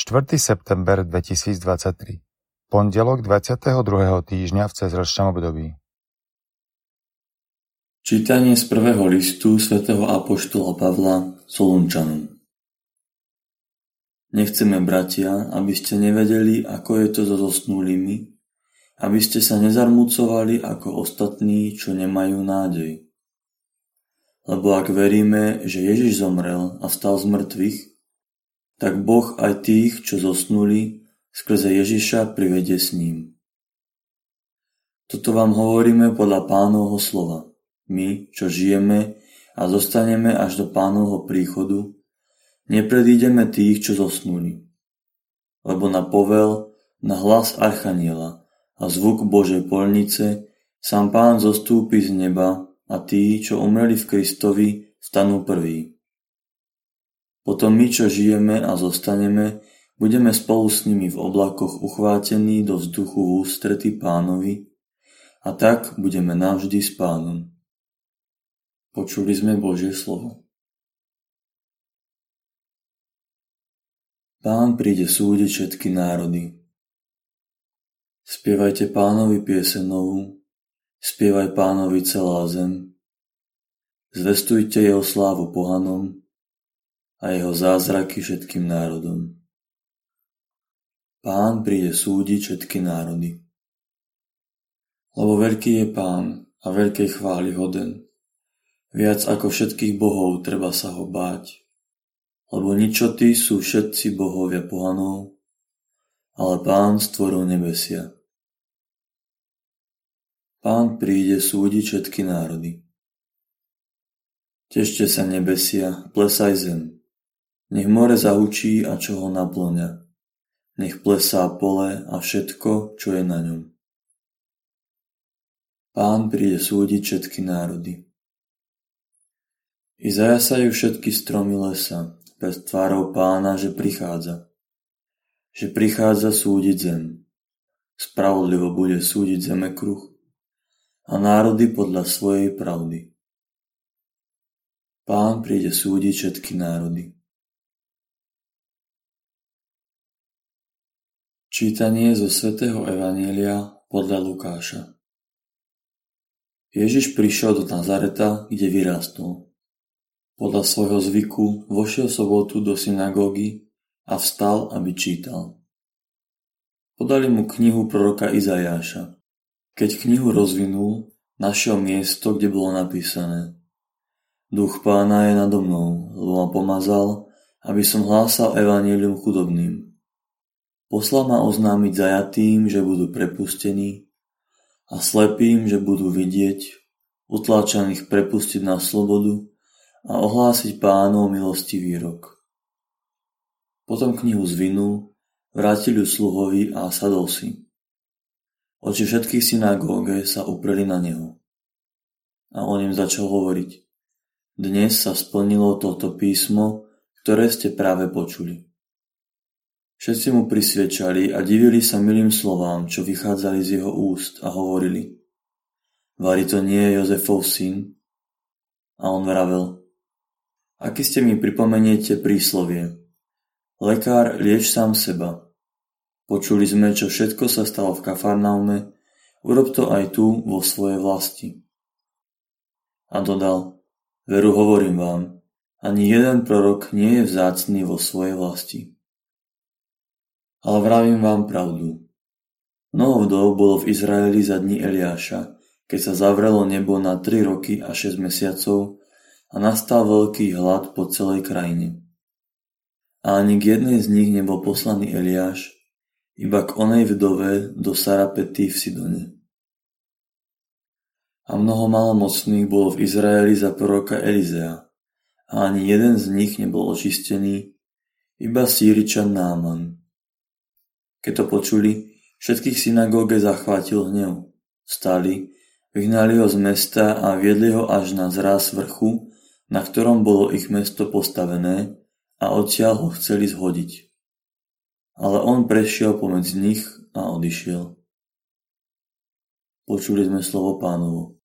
4. september 2023 Pondelok 22. týždňa v cezročnom období Čítanie z prvého listu svätého Apoštola Pavla Solunčanom Nechceme, bratia, aby ste nevedeli, ako je to so zosnulými, aby ste sa nezarmucovali ako ostatní, čo nemajú nádej. Lebo ak veríme, že Ježiš zomrel a vstal z mŕtvych, tak Boh aj tých, čo zosnuli, skrze Ježiša privedie s ním. Toto vám hovoríme podľa pánovho slova. My, čo žijeme a zostaneme až do pánovho príchodu, nepredídeme tých, čo zosnuli. Lebo na povel, na hlas Archaniela a zvuk Božej polnice sám pán zostúpi z neba a tí, čo umreli v Kristovi, stanú prví. Potom my, čo žijeme a zostaneme, budeme spolu s nimi v oblakoch uchvátení do vzduchu v ústrety pánovi a tak budeme navždy s pánom. Počuli sme Božie slovo. Pán príde súdiť všetky národy. Spievajte pánovi piesenovú, spievaj pánovi celá zem. Zvestujte jeho slávu pohanom, a jeho zázraky všetkým národom. Pán príde súdiť všetky národy. Lebo veľký je Pán a veľkej chvály hoden. Viac ako všetkých bohov treba sa ho báť. Lebo ničoty sú všetci bohovia pohanov, ale Pán stvoril nebesia. Pán príde súdiť všetky národy. Tešte sa nebesia, plesaj zem. Nech more zahučí a čo ho naplňa. Nech plesá pole a všetko, čo je na ňom. Pán príde súdiť všetky národy. I zajasajú všetky stromy lesa pred tvárou pána, že prichádza. Že prichádza súdiť zem. Spravodlivo bude súdiť zeme kruh a národy podľa svojej pravdy. Pán príde súdiť všetky národy. Čítanie zo svätého Evanielia podľa Lukáša Ježiš prišiel do Nazareta, kde vyrástol. Podľa svojho zvyku vošiel sobotu do synagógy a vstal, aby čítal. Podali mu knihu proroka Izajáša. Keď knihu rozvinul, našiel miesto, kde bolo napísané Duch pána je nado mnou, lebo ma pomazal, aby som hlásal evanílium chudobným Poslal ma oznámiť zajatým, že budú prepustení a slepým, že budú vidieť, utláčaných prepustiť na slobodu a ohlásiť pánov milostivý rok. Potom knihu zvinul, vrátil ju sluhovi a sadol si. Oči všetkých synagóge sa upreli na neho. A on im začal hovoriť. Dnes sa splnilo toto písmo, ktoré ste práve počuli. Všetci mu prisviečali a divili sa milým slovám, čo vychádzali z jeho úst a hovorili. Vari to nie je Jozefov syn? A on vravel. Aký ste mi pripomeniete príslovie? Lekár, lieč sám seba. Počuli sme, čo všetko sa stalo v Kafarnaume, urob to aj tu vo svojej vlasti. A dodal, veru hovorím vám, ani jeden prorok nie je vzácný vo svojej vlasti. Ale vravím vám pravdu. Mnoho vdov bolo v Izraeli za dní Eliáša, keď sa zavrelo nebo na tri roky a 6 mesiacov a nastal veľký hlad po celej krajine. A ani k jednej z nich nebol poslaný Eliáš, iba k onej vdove do Sarapety v Sidone. A mnoho malomocných bolo v Izraeli za proroka Elizea, a ani jeden z nich nebol očistený, iba Sýričan Náman. Keď to počuli, všetkých synagóge zachvátil hnev. Vstali, vyhnali ho z mesta a viedli ho až na zráz vrchu, na ktorom bolo ich mesto postavené a odtiaľ ho chceli zhodiť. Ale on prešiel pomedzi nich a odišiel. Počuli sme slovo pánovo.